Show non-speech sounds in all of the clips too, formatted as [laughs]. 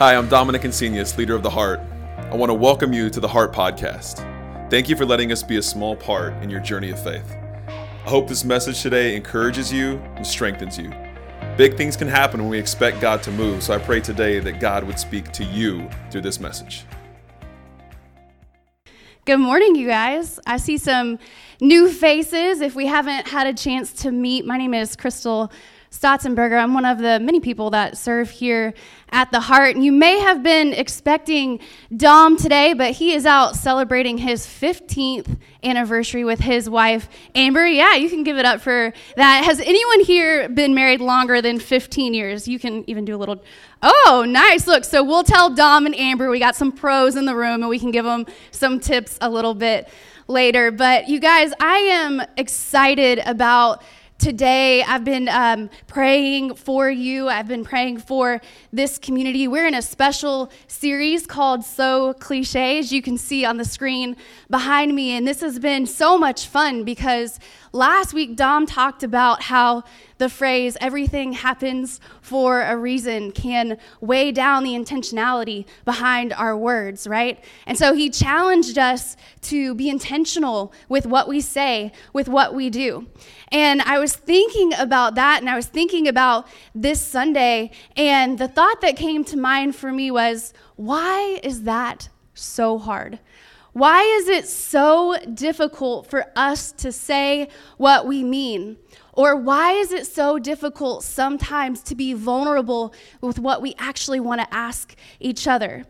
Hi, I'm Dominic Insenius, leader of The Heart. I want to welcome you to the Heart Podcast. Thank you for letting us be a small part in your journey of faith. I hope this message today encourages you and strengthens you. Big things can happen when we expect God to move, so I pray today that God would speak to you through this message. Good morning, you guys. I see some new faces. If we haven't had a chance to meet, my name is Crystal Stotzenberger. I'm one of the many people that serve here at the Heart. And you may have been expecting Dom today, but he is out celebrating his 15th anniversary with his wife, Amber. Yeah, you can give it up for that. Has anyone here been married longer than 15 years? You can even do a little. Oh, nice. Look, so we'll tell Dom and Amber we got some pros in the room and we can give them some tips a little bit later. But you guys, I am excited about today. I've been um, praying for you. I've been praying for this community. We're in a special series called So Cliche, as you can see on the screen behind me. And this has been so much fun because last week Dom talked about how the phrase everything happens for a reason can weigh down the intentionality behind our words, right? And so he challenged us to be intentional with what we say, with what we do. And I was thinking about that and I was thinking about this Sunday, and the thought that came to mind for me was why is that so hard? Why is it so difficult for us to say what we mean? Or why is it so difficult sometimes to be vulnerable with what we actually want to ask each other?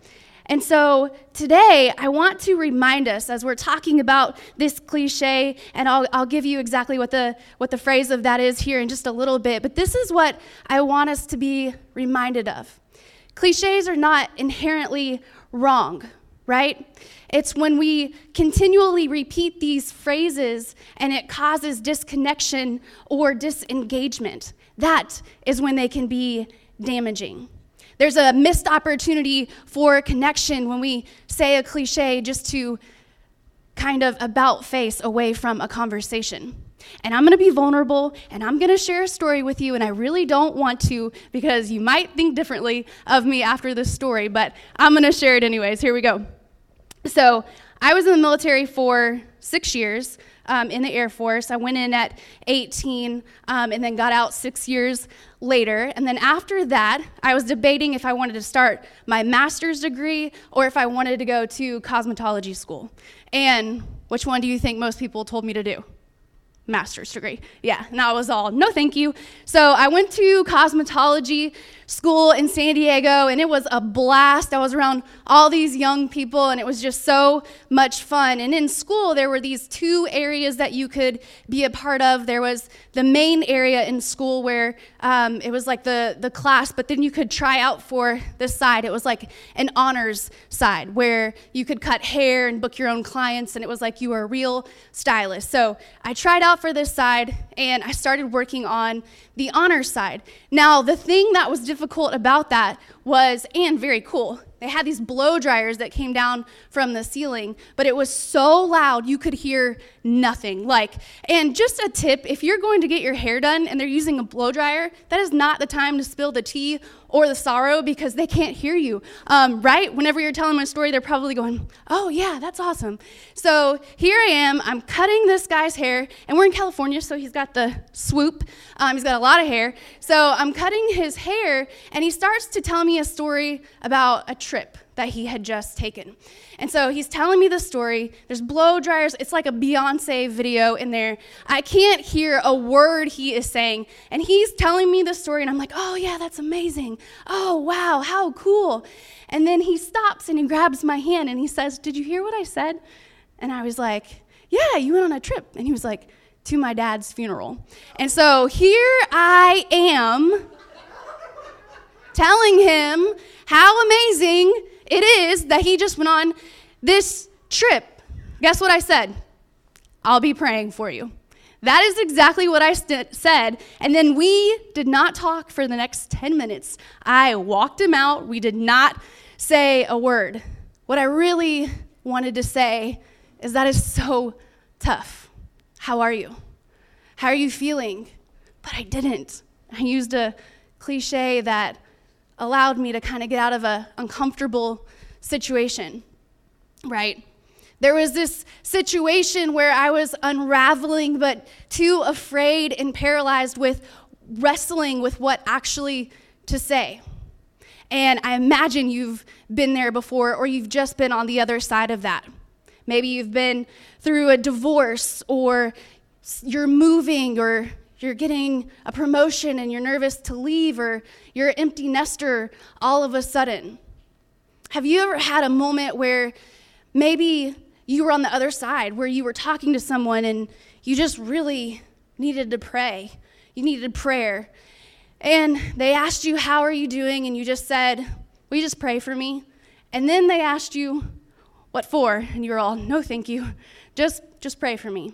And so today, I want to remind us as we're talking about this cliche, and I'll, I'll give you exactly what the, what the phrase of that is here in just a little bit, but this is what I want us to be reminded of. Cliches are not inherently wrong, right? It's when we continually repeat these phrases and it causes disconnection or disengagement. That is when they can be damaging. There's a missed opportunity for connection when we say a cliche just to kind of about face away from a conversation. And I'm going to be vulnerable and I'm going to share a story with you. And I really don't want to because you might think differently of me after this story, but I'm going to share it anyways. Here we go. So I was in the military for six years um, in the Air Force. I went in at 18 um, and then got out six years later. And then after that, I was debating if I wanted to start my master's degree or if I wanted to go to cosmetology school. And which one do you think most people told me to do? Master's degree. Yeah, and I was all, no, thank you. So I went to cosmetology school in San Diego, and it was a blast. I was around all these young people, and it was just so much fun. And in school, there were these two areas that you could be a part of. There was the main area in school where um, it was like the, the class, but then you could try out for this side. It was like an honors side where you could cut hair and book your own clients, and it was like you were a real stylist. So I tried out for this side, and I started working on the honor side. Now, the thing that was difficult about that was, and very cool, they had these blow dryers that came down from the ceiling, but it was so loud you could hear nothing. Like, and just a tip if you're going to get your hair done and they're using a blow dryer, that is not the time to spill the tea or the sorrow because they can't hear you, um, right? Whenever you're telling them a story, they're probably going, oh, yeah, that's awesome. So here I am, I'm cutting this guy's hair, and we're in California, so he's got the swoop. Um, he's got a lot of hair. So I'm cutting his hair, and he starts to tell me a story about a trip that he had just taken. And so he's telling me the story. There's blow dryers. It's like a Beyonce video in there. I can't hear a word he is saying. And he's telling me the story, and I'm like, oh, yeah, that's amazing. Oh, wow, how cool. And then he stops and he grabs my hand and he says, Did you hear what I said? And I was like, Yeah, you went on a trip. And he was like, To my dad's funeral. And so here I am telling him how amazing it is that he just went on this trip. Guess what I said? I'll be praying for you. That is exactly what I st- said. And then we did not talk for the next 10 minutes. I walked him out. We did not say a word. What I really wanted to say is that is so tough. How are you? How are you feeling? But I didn't. I used a cliche that allowed me to kind of get out of a uncomfortable situation, right? There was this situation where I was unraveling, but too afraid and paralyzed with wrestling with what actually to say. And I imagine you've been there before, or you've just been on the other side of that. Maybe you've been through a divorce, or you're moving, or you're getting a promotion and you're nervous to leave, or you're an empty nester all of a sudden. Have you ever had a moment where maybe you were on the other side, where you were talking to someone and you just really needed to pray? You needed prayer. And they asked you, How are you doing? And you just said, Will you just pray for me? And then they asked you, What for? And you were all, No, thank you. Just, just pray for me.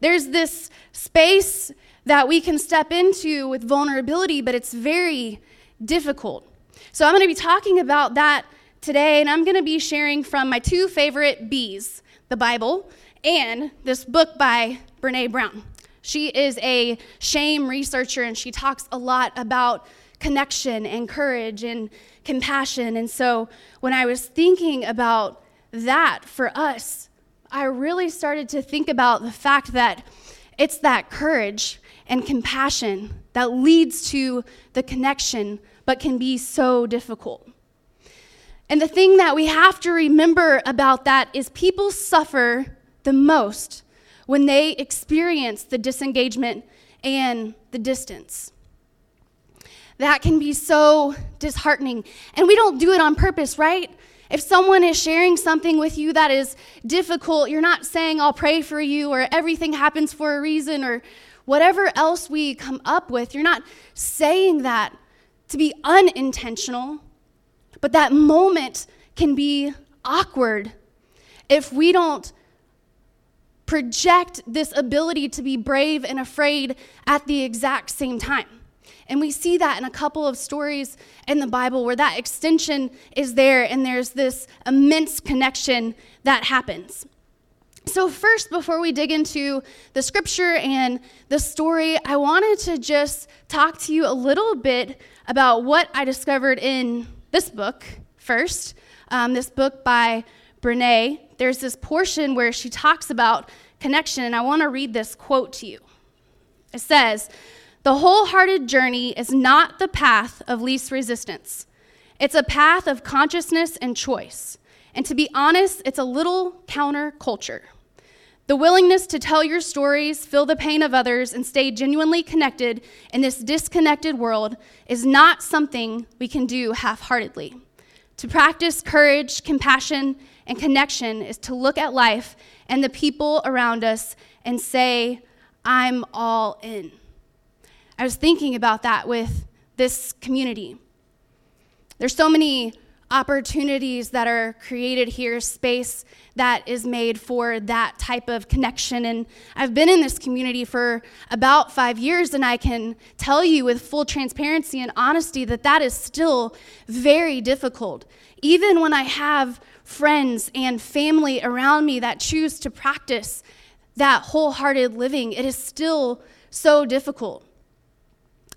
There's this space that we can step into with vulnerability, but it's very difficult. So I'm going to be talking about that today, and I'm going to be sharing from my two favorite B's the Bible and this book by Brene Brown. She is a shame researcher, and she talks a lot about connection and courage and compassion. And so when I was thinking about that for us, I really started to think about the fact that it's that courage and compassion that leads to the connection, but can be so difficult. And the thing that we have to remember about that is people suffer the most when they experience the disengagement and the distance. That can be so disheartening. And we don't do it on purpose, right? If someone is sharing something with you that is difficult, you're not saying, I'll pray for you, or everything happens for a reason, or whatever else we come up with. You're not saying that to be unintentional, but that moment can be awkward if we don't project this ability to be brave and afraid at the exact same time. And we see that in a couple of stories in the Bible where that extension is there and there's this immense connection that happens. So, first, before we dig into the scripture and the story, I wanted to just talk to you a little bit about what I discovered in this book first. Um, this book by Brene. There's this portion where she talks about connection, and I want to read this quote to you. It says, the wholehearted journey is not the path of least resistance. It's a path of consciousness and choice. And to be honest, it's a little counterculture. The willingness to tell your stories, feel the pain of others, and stay genuinely connected in this disconnected world is not something we can do half heartedly. To practice courage, compassion, and connection is to look at life and the people around us and say, I'm all in. I was thinking about that with this community. There's so many opportunities that are created here, space that is made for that type of connection. And I've been in this community for about five years, and I can tell you with full transparency and honesty that that is still very difficult. Even when I have friends and family around me that choose to practice that wholehearted living, it is still so difficult.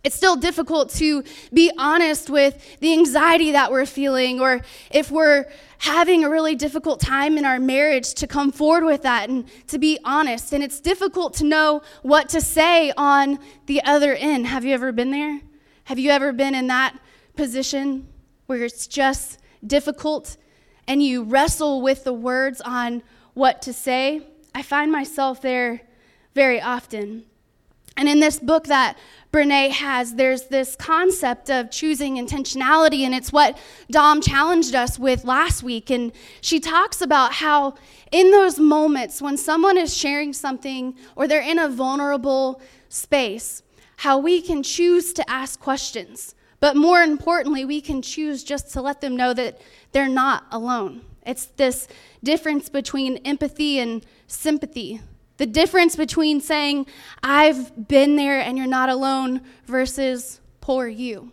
It's still difficult to be honest with the anxiety that we're feeling, or if we're having a really difficult time in our marriage, to come forward with that and to be honest. And it's difficult to know what to say on the other end. Have you ever been there? Have you ever been in that position where it's just difficult and you wrestle with the words on what to say? I find myself there very often. And in this book that Brene has, there's this concept of choosing intentionality, and it's what Dom challenged us with last week. And she talks about how, in those moments when someone is sharing something or they're in a vulnerable space, how we can choose to ask questions. But more importantly, we can choose just to let them know that they're not alone. It's this difference between empathy and sympathy the difference between saying, I've been there and you're not alone, versus poor you.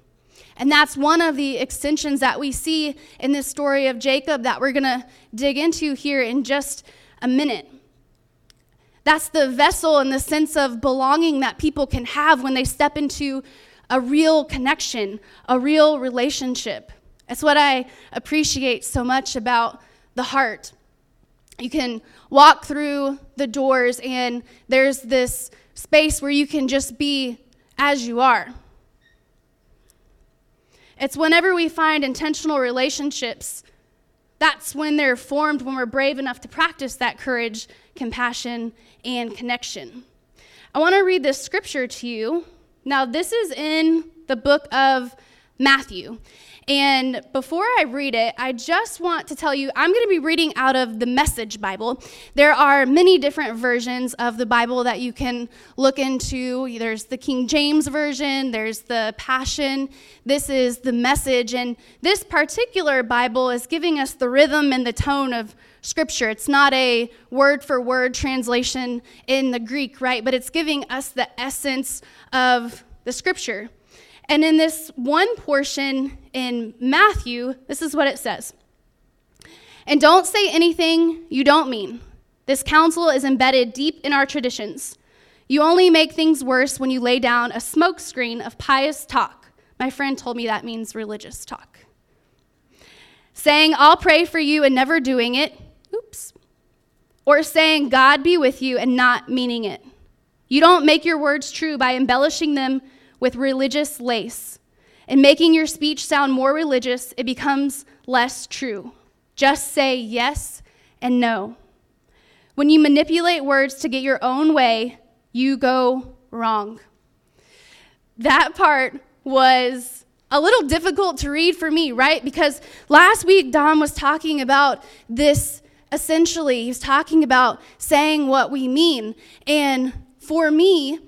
And that's one of the extensions that we see in this story of Jacob that we're going to dig into here in just a minute. That's the vessel and the sense of belonging that people can have when they step into a real connection, a real relationship. That's what I appreciate so much about the heart. You can walk through the doors, and there's this space where you can just be as you are. It's whenever we find intentional relationships, that's when they're formed, when we're brave enough to practice that courage, compassion, and connection. I want to read this scripture to you. Now, this is in the book of Matthew. And before I read it, I just want to tell you I'm going to be reading out of the Message Bible. There are many different versions of the Bible that you can look into. There's the King James Version, there's the Passion. This is the Message. And this particular Bible is giving us the rhythm and the tone of Scripture. It's not a word for word translation in the Greek, right? But it's giving us the essence of the Scripture. And in this one portion in Matthew, this is what it says And don't say anything you don't mean. This counsel is embedded deep in our traditions. You only make things worse when you lay down a smokescreen of pious talk. My friend told me that means religious talk. Saying, I'll pray for you and never doing it. Oops. Or saying, God be with you and not meaning it. You don't make your words true by embellishing them with religious lace. In making your speech sound more religious, it becomes less true. Just say yes and no. When you manipulate words to get your own way, you go wrong. That part was a little difficult to read for me, right? Because last week, Dom was talking about this essentially. He's talking about saying what we mean. And for me,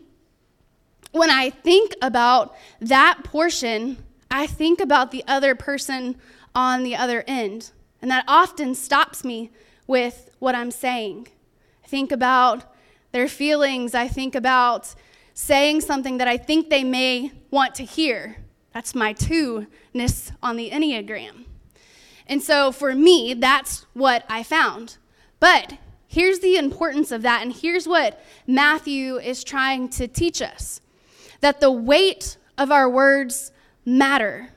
when I think about that portion, I think about the other person on the other end. And that often stops me with what I'm saying. I think about their feelings. I think about saying something that I think they may want to hear. That's my two ness on the Enneagram. And so for me, that's what I found. But here's the importance of that, and here's what Matthew is trying to teach us that the weight of our words matter.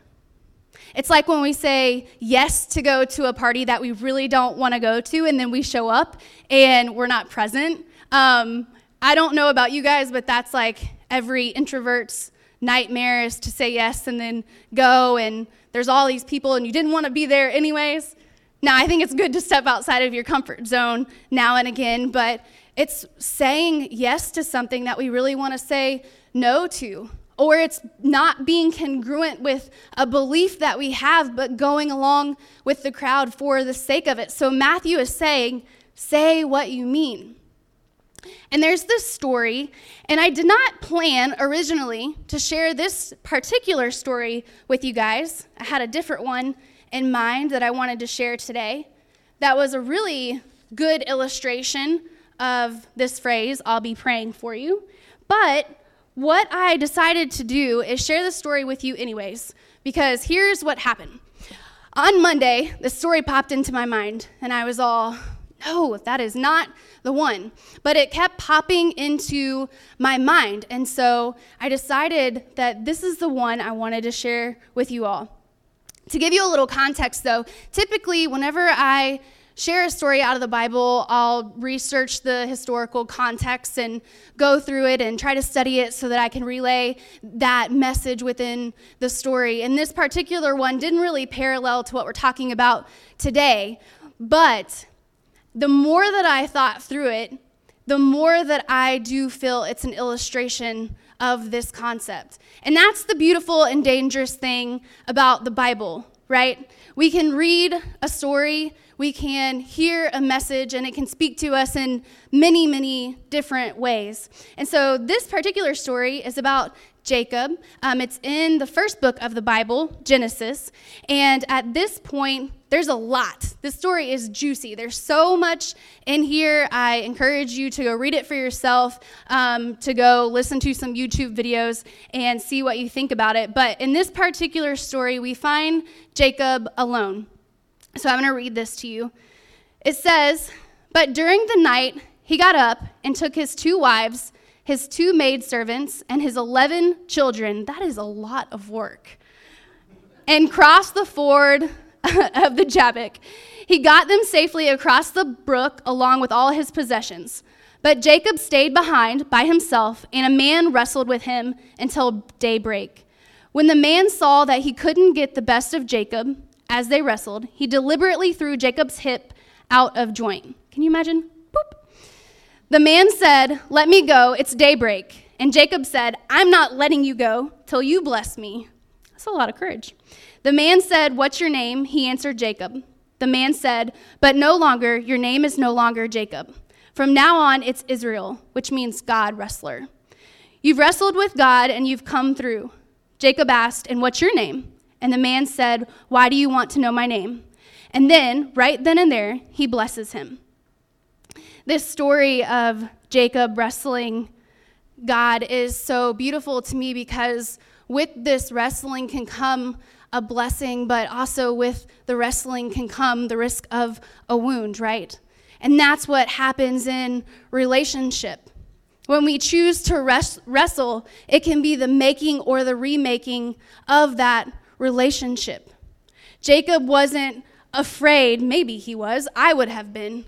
It's like when we say yes to go to a party that we really don't want to go to, and then we show up and we're not present. Um, I don't know about you guys, but that's like every introvert's nightmare is to say yes and then go, and there's all these people, and you didn't want to be there anyways. Now, I think it's good to step outside of your comfort zone now and again, but it's saying yes to something that we really want to say no to, or it's not being congruent with a belief that we have, but going along with the crowd for the sake of it. So Matthew is saying, say what you mean. And there's this story, and I did not plan originally to share this particular story with you guys. I had a different one in mind that I wanted to share today. That was a really good illustration of this phrase, I'll be praying for you. But what I decided to do is share the story with you, anyways, because here's what happened. On Monday, the story popped into my mind, and I was all, no, that is not the one. But it kept popping into my mind, and so I decided that this is the one I wanted to share with you all. To give you a little context, though, typically, whenever I share a story out of the Bible, I'll research the historical context and go through it and try to study it so that I can relay that message within the story. And this particular one didn't really parallel to what we're talking about today, but the more that I thought through it, the more that I do feel it's an illustration of this concept. And that's the beautiful and dangerous thing about the Bible, right? We can read a story we can hear a message and it can speak to us in many, many different ways. And so this particular story is about Jacob. Um, it's in the first book of the Bible, Genesis. And at this point, there's a lot. This story is juicy. There's so much in here. I encourage you to go read it for yourself, um, to go listen to some YouTube videos and see what you think about it. But in this particular story, we find Jacob alone. So I'm going to read this to you. It says, But during the night he got up and took his two wives, his two maidservants, and his 11 children. That is a lot of work. And crossed the ford [laughs] of the Jabbok. He got them safely across the brook along with all his possessions. But Jacob stayed behind by himself, and a man wrestled with him until daybreak. When the man saw that he couldn't get the best of Jacob as they wrestled, he deliberately threw Jacob's hip out of joint. Can you imagine? The man said, Let me go, it's daybreak. And Jacob said, I'm not letting you go till you bless me. That's a lot of courage. The man said, What's your name? He answered, Jacob. The man said, But no longer, your name is no longer Jacob. From now on, it's Israel, which means God wrestler. You've wrestled with God and you've come through. Jacob asked, And what's your name? And the man said, Why do you want to know my name? And then, right then and there, he blesses him. This story of Jacob wrestling God is so beautiful to me because with this wrestling can come a blessing, but also with the wrestling can come the risk of a wound, right? And that's what happens in relationship. When we choose to res- wrestle, it can be the making or the remaking of that relationship. Jacob wasn't afraid, maybe he was, I would have been,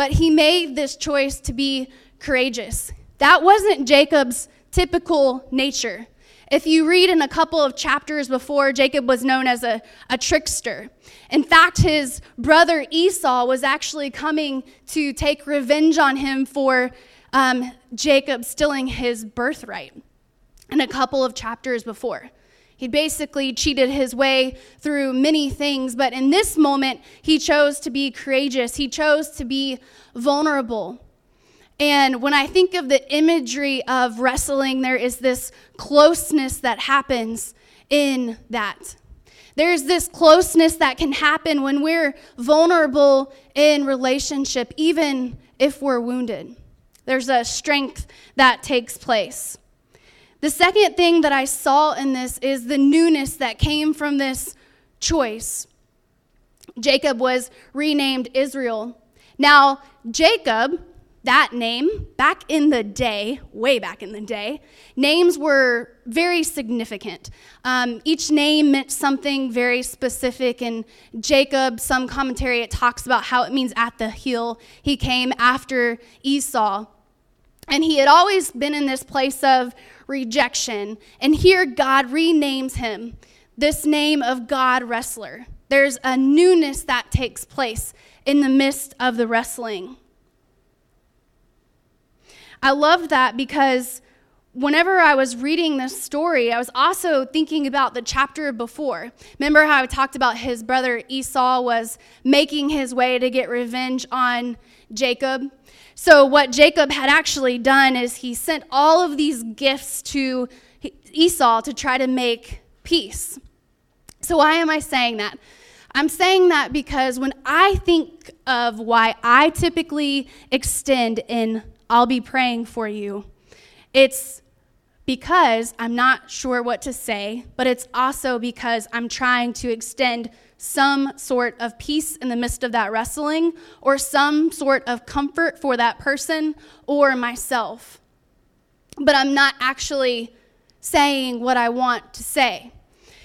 but he made this choice to be courageous. That wasn't Jacob's typical nature. If you read in a couple of chapters before, Jacob was known as a, a trickster. In fact, his brother Esau was actually coming to take revenge on him for um, Jacob stealing his birthright in a couple of chapters before. He basically cheated his way through many things, but in this moment, he chose to be courageous. He chose to be vulnerable. And when I think of the imagery of wrestling, there is this closeness that happens in that. There's this closeness that can happen when we're vulnerable in relationship, even if we're wounded. There's a strength that takes place. The second thing that I saw in this is the newness that came from this choice. Jacob was renamed Israel. Now, Jacob that name, back in the day, way back in the day, names were very significant. Um, each name meant something very specific. And Jacob, some commentary, it talks about how it means at the heel. He came after Esau. And he had always been in this place of rejection. And here God renames him this name of God wrestler. There's a newness that takes place in the midst of the wrestling. I love that because whenever I was reading this story, I was also thinking about the chapter before. Remember how I talked about his brother Esau was making his way to get revenge on Jacob? So, what Jacob had actually done is he sent all of these gifts to Esau to try to make peace. So, why am I saying that? I'm saying that because when I think of why I typically extend in I'll be praying for you. It's because I'm not sure what to say, but it's also because I'm trying to extend some sort of peace in the midst of that wrestling or some sort of comfort for that person or myself. But I'm not actually saying what I want to say.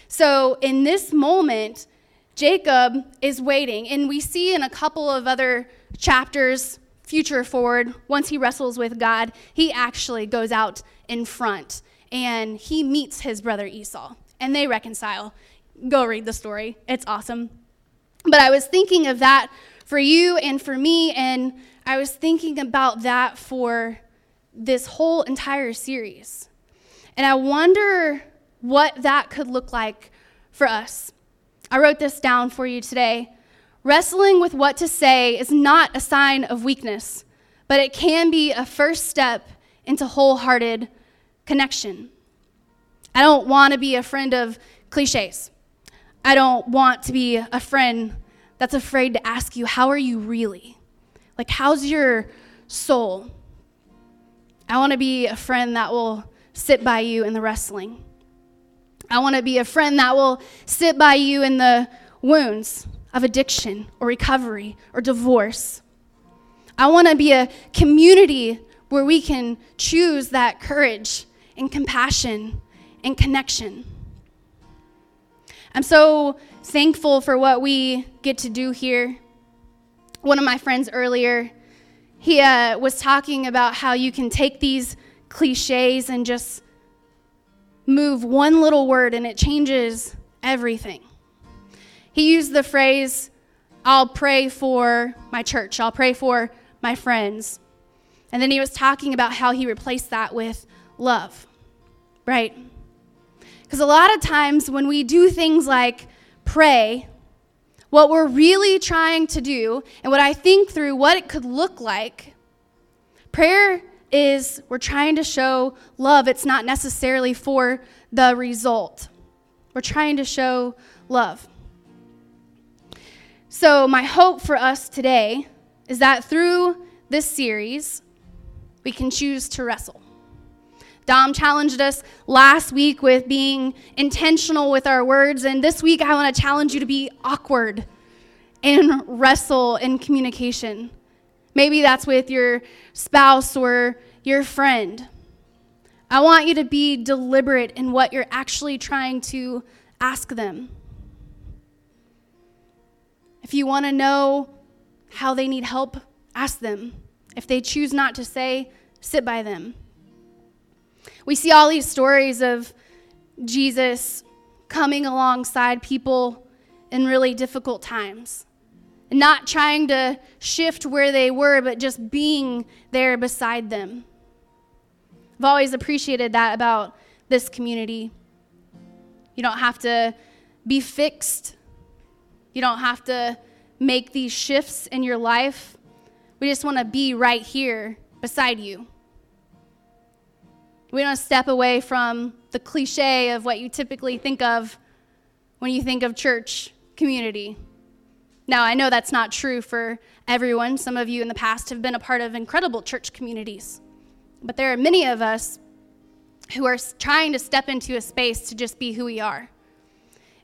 So in this moment, Jacob is waiting, and we see in a couple of other chapters future forward, once he wrestles with God, he actually goes out in front and he meets his brother Esau and they reconcile. Go read the story, it's awesome. But I was thinking of that for you and for me, and I was thinking about that for this whole entire series. And I wonder what that could look like for us. I wrote this down for you today. Wrestling with what to say is not a sign of weakness, but it can be a first step into wholehearted connection. I don't want to be a friend of cliches. I don't want to be a friend that's afraid to ask you, How are you really? Like, how's your soul? I want to be a friend that will sit by you in the wrestling. I want to be a friend that will sit by you in the wounds of addiction or recovery or divorce. I want to be a community where we can choose that courage and compassion and connection. I'm so thankful for what we get to do here. One of my friends earlier, he uh, was talking about how you can take these cliches and just move one little word and it changes everything. He used the phrase, I'll pray for my church, I'll pray for my friends. And then he was talking about how he replaced that with love, right? Because a lot of times when we do things like pray, what we're really trying to do, and what I think through what it could look like, prayer is we're trying to show love. It's not necessarily for the result. We're trying to show love. So, my hope for us today is that through this series, we can choose to wrestle. Dom challenged us last week with being intentional with our words, and this week I want to challenge you to be awkward and wrestle in communication. Maybe that's with your spouse or your friend. I want you to be deliberate in what you're actually trying to ask them. If you want to know how they need help, ask them. If they choose not to say, sit by them. We see all these stories of Jesus coming alongside people in really difficult times. Not trying to shift where they were, but just being there beside them. I've always appreciated that about this community. You don't have to be fixed, you don't have to make these shifts in your life. We just want to be right here beside you. We don't step away from the cliche of what you typically think of when you think of church community. Now, I know that's not true for everyone. Some of you in the past have been a part of incredible church communities. But there are many of us who are trying to step into a space to just be who we are.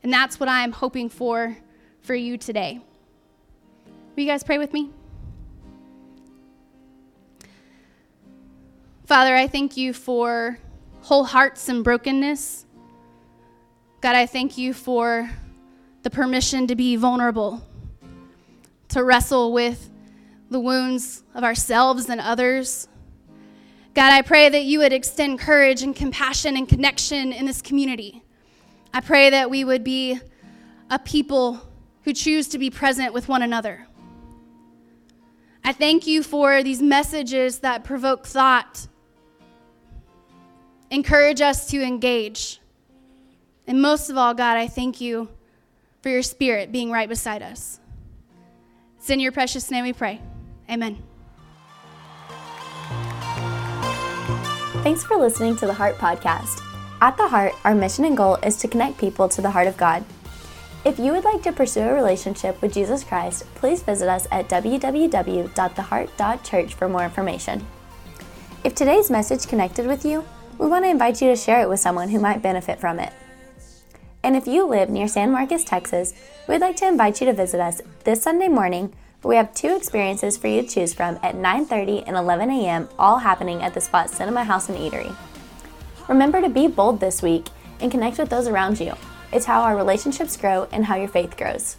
And that's what I'm hoping for for you today. Will you guys pray with me? Father, I thank you for whole hearts and brokenness. God, I thank you for the permission to be vulnerable, to wrestle with the wounds of ourselves and others. God, I pray that you would extend courage and compassion and connection in this community. I pray that we would be a people who choose to be present with one another. I thank you for these messages that provoke thought encourage us to engage. And most of all, God, I thank you for your spirit being right beside us. It's in your precious name we pray. Amen. Thanks for listening to the Heart Podcast. At the Heart, our mission and goal is to connect people to the heart of God. If you would like to pursue a relationship with Jesus Christ, please visit us at www.theheart.church for more information. If today's message connected with you, we want to invite you to share it with someone who might benefit from it. And if you live near San Marcos, Texas, we'd like to invite you to visit us this Sunday morning we have two experiences for you to choose from at 9:30 and 11 a.m., all happening at the Spot Cinema House and Eatery. Remember to be bold this week and connect with those around you. It's how our relationships grow and how your faith grows.